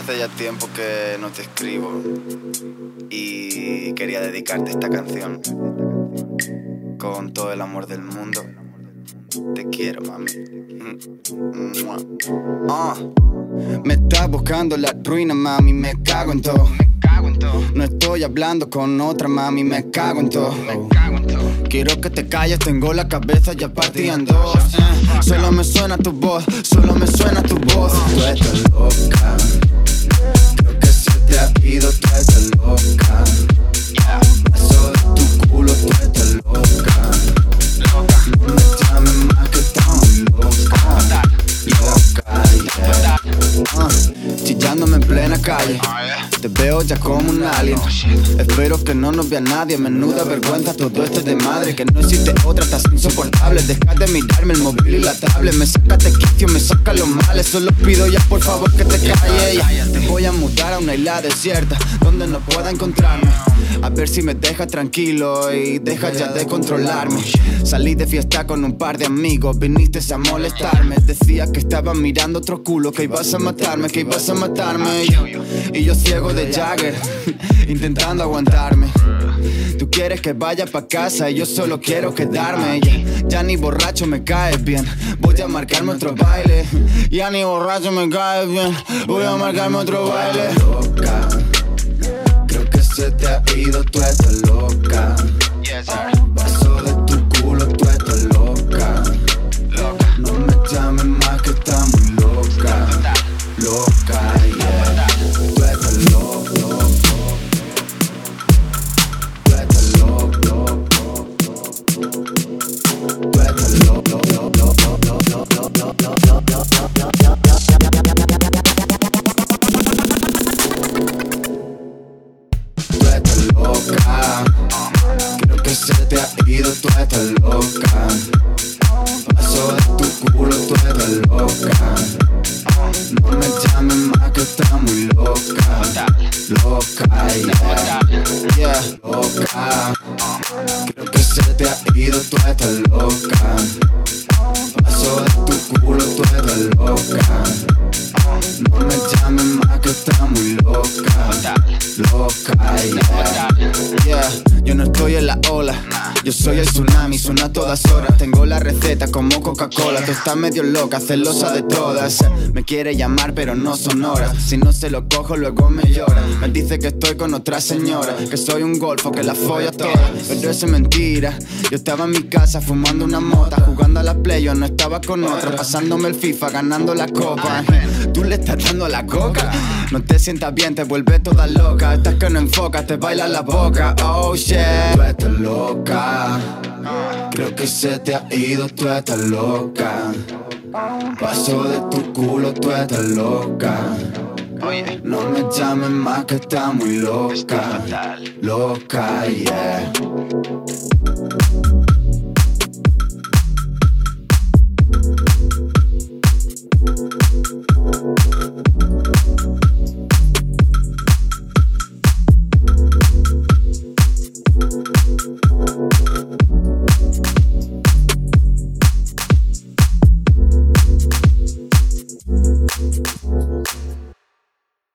Hace ya tiempo que no te escribo y quería dedicarte esta canción con todo el amor del mundo. Te quiero, mami. Ah, me estás buscando la ruina, mami, me cago en todo. No estoy hablando con otra mami, me cago en todo. Quiero que te calles, tengo la cabeza ya partida en dos. Eh, solo me suena tu voz, solo me suena tu voz. Tú estás loca. Creo que se te ha ido, tú estás loca. Paso de tu culo, tú estás loca. No me llames más que está muy loca. Loca, yeah. Ah, chillándome en plena calle. Te veo ya como un alien. Espero que no nos vea nadie. Menuda vergüenza, todo esto es de madre. Que no existe otra, estás insoportable. Deja de mirarme el móvil y la tablet. Me saca de quicio, me saca los males. Solo pido ya por favor que te calles. Te voy a mudar a una isla desierta donde no pueda encontrarme. Ver si me deja tranquilo y deja ya de controlarme. Salí de fiesta con un par de amigos, viniste a molestarme. Decía que estaba mirando otro culo, que ibas a matarme, que ibas a matarme. Y yo ciego de Jagger, intentando aguantarme. Tú quieres que vaya pa' casa y yo solo quiero quedarme. Ya, ya ni borracho me caes bien, voy a marcarme otro baile. Ya ni borracho me caes bien, voy a marcarme otro baile. Se te ha ido, tú estás loca. Paso de tu culo, tú estás loca. No me llames más que está muy loca. Loca, yeah. Ido, tú estás loca. Paso de tu culo, tú estás loca. No me llames más que está muy loca. Loca, yeah. Yeah, loca. Creo que se te ha ido, tú estás loca. Yeah. Yo no estoy en la ola. Yo soy el tsunami, suena a todas horas. Tengo la receta como Coca-Cola. Tú estás medio loca, celosa de todas. Me quiere llamar, pero no son horas. Si no se lo cojo, luego me llora. Me dice que estoy con otra señora. Que soy un golfo, que la folla toda. Pero eso es mentira. Yo estaba en mi casa fumando una mota. Jugando a la play, yo no estaba con otra. Pasándome el FIFA, ganando la copa. Tú le estás dando la coca. No te sientas bien, te vuelves toda loca. Estás que no te baila la boca. Oh shit. Tú estás loca. Creo que se te ha ido, tú estás loca. Paso de tu culo, tú estás loca. No me llames más que está muy loca. Loca, yeah.